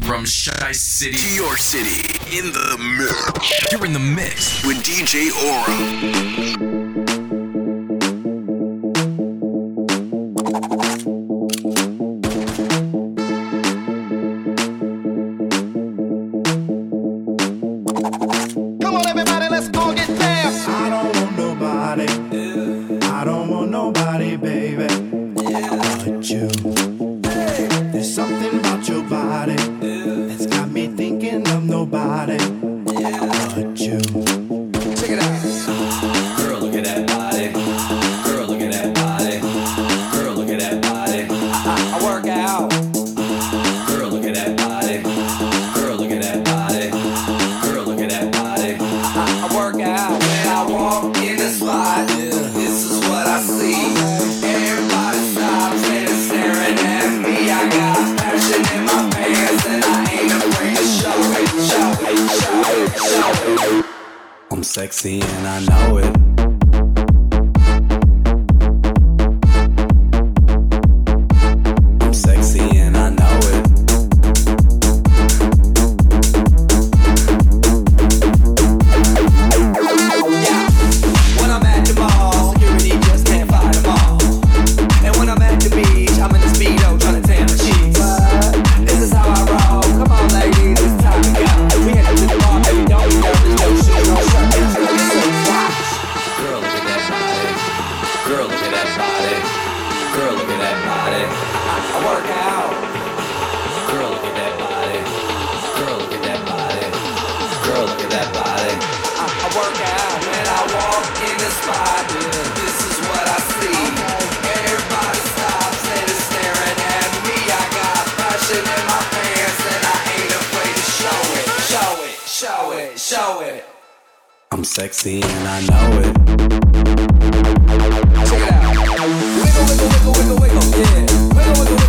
From Chi City to your city, in the mix. You're in the mix with DJ Aura. sexy and I know it. sexy and I know it. Check it out. Wiggle, wiggle, wiggle, wiggle, wiggle, yeah. Wiggle, wiggle, wiggle.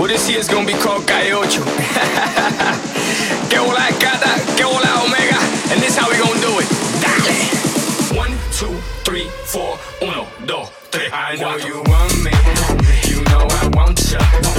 Well, this year's gonna be called Calle Ocho. que bola Cada. que bola omega, and this how we gonna do it. Dale. One, two, three, four, uno, dos, tres, cuatro. I know you want me, you know I want you.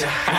Yeah.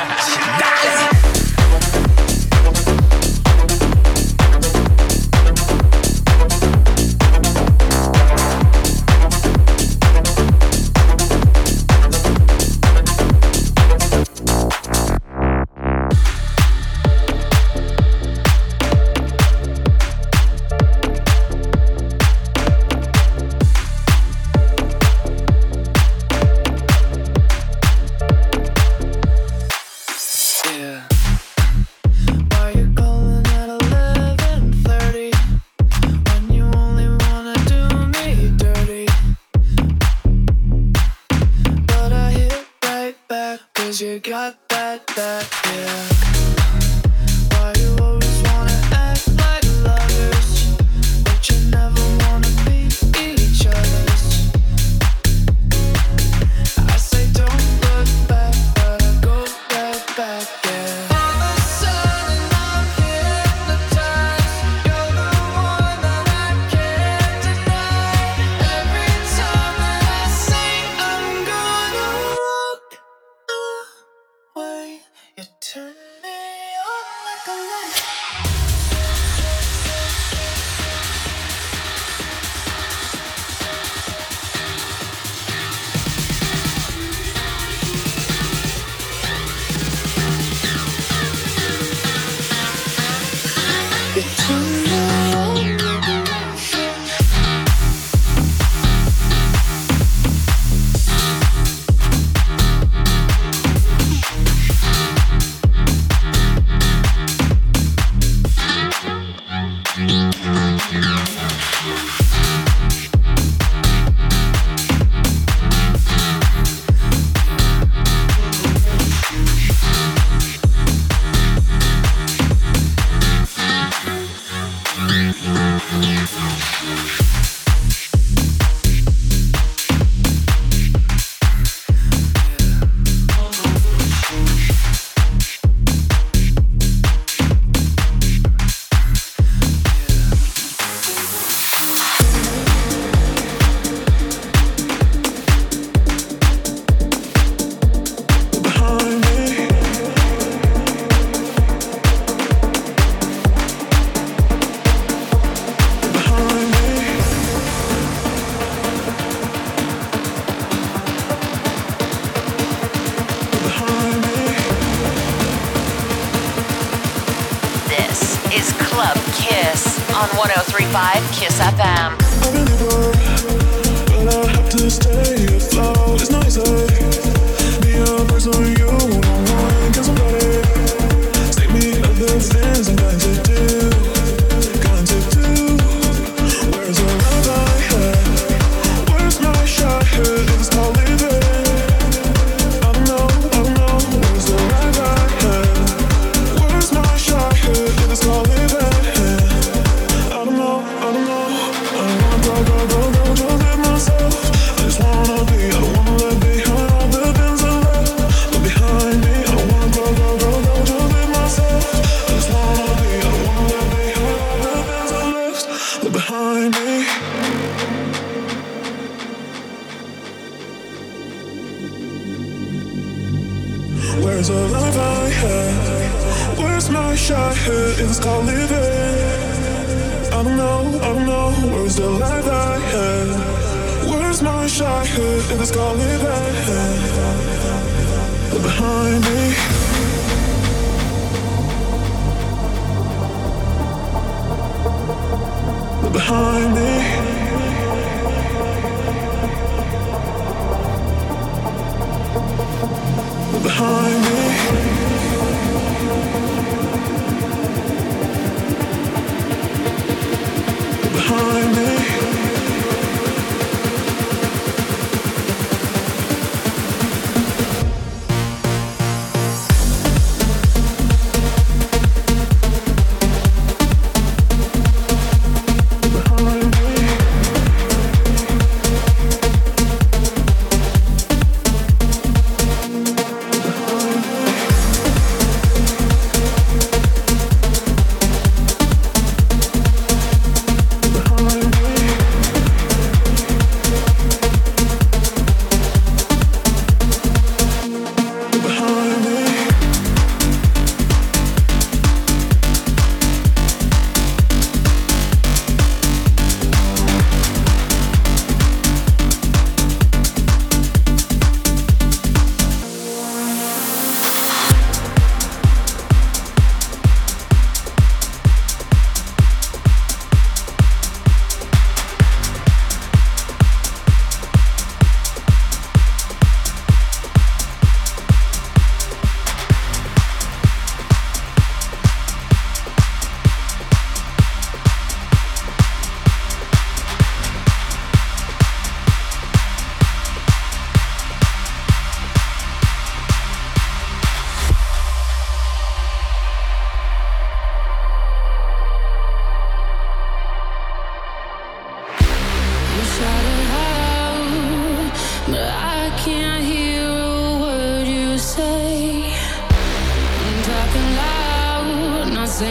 Cause you got that, that, yeah. Why you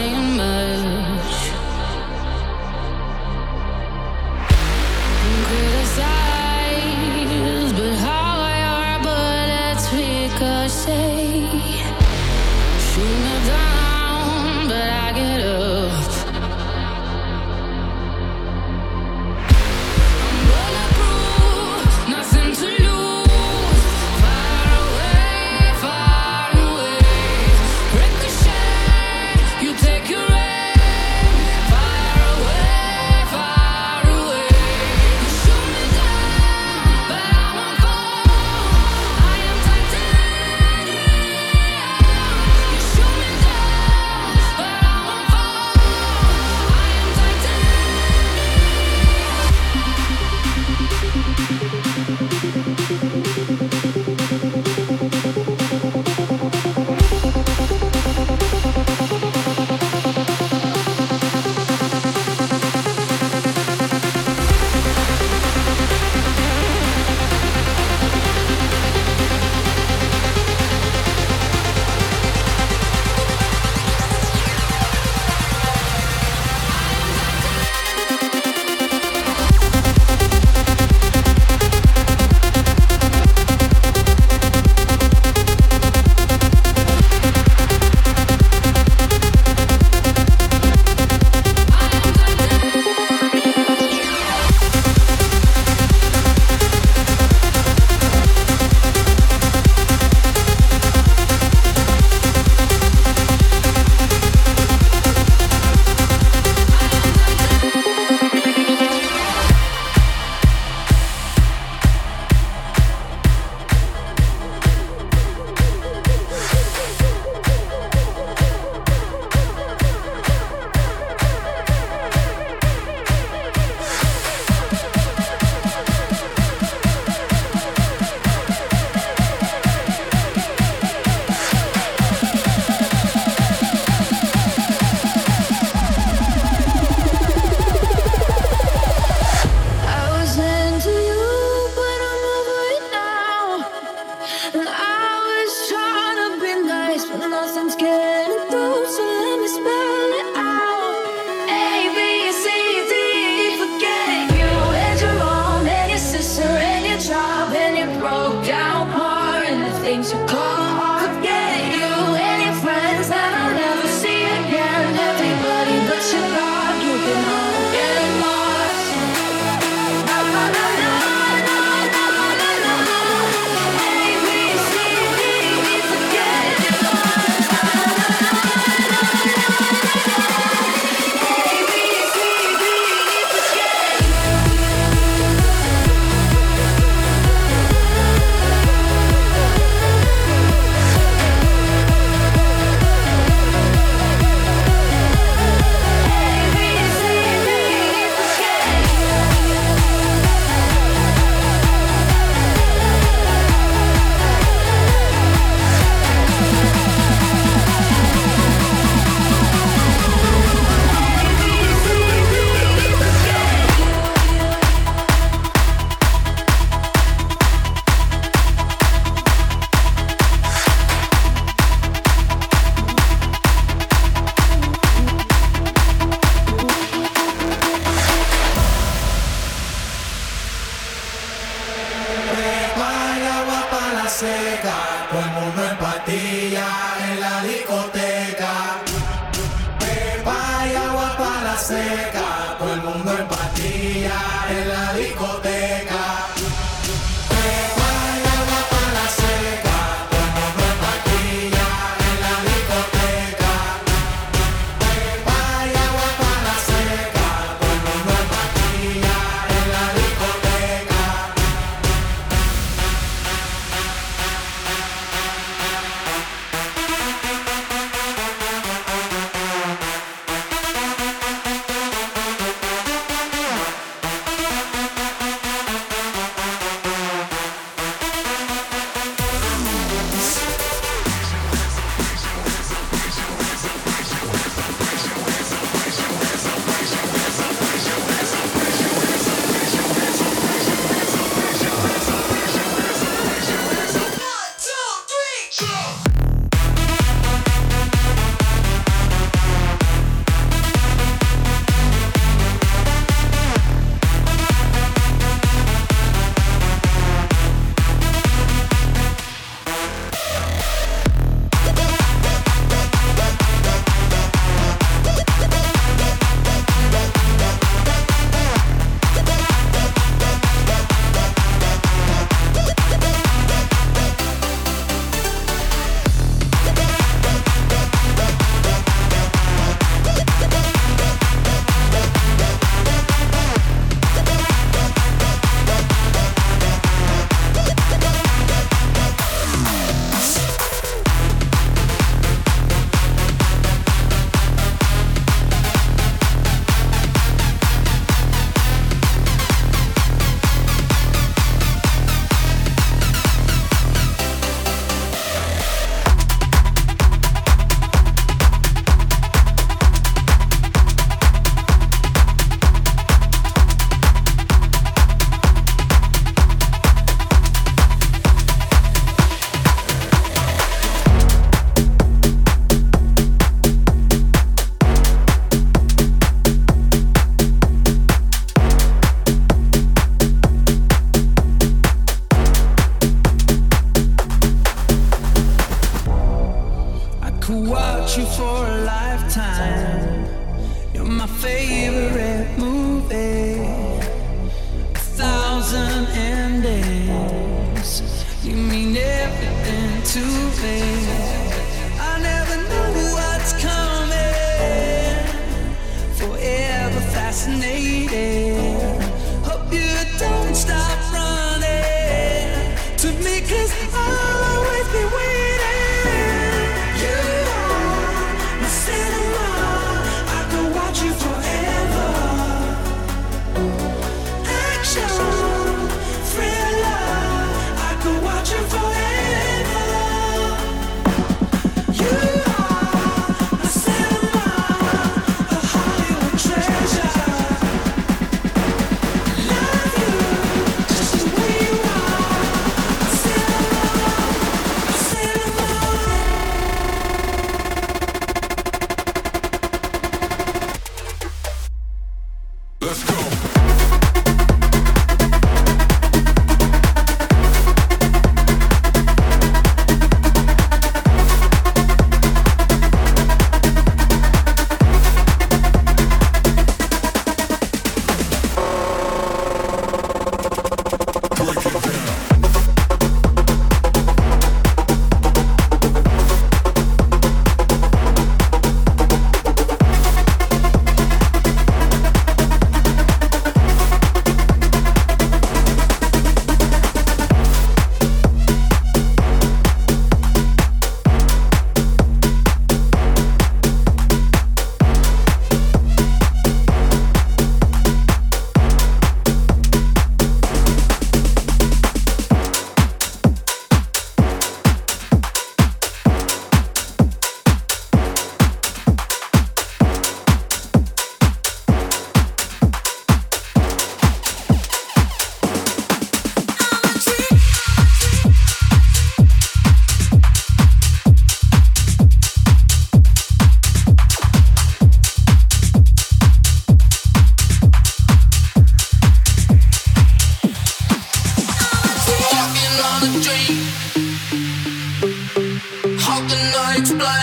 saying much things are gone.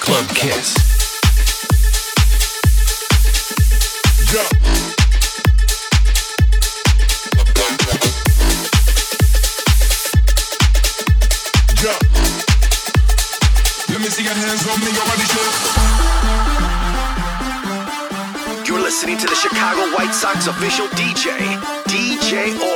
Club Kiss. Jump. Jump. Let me see your hands on me. You're listening to the Chicago White Sox official DJ, DJ o.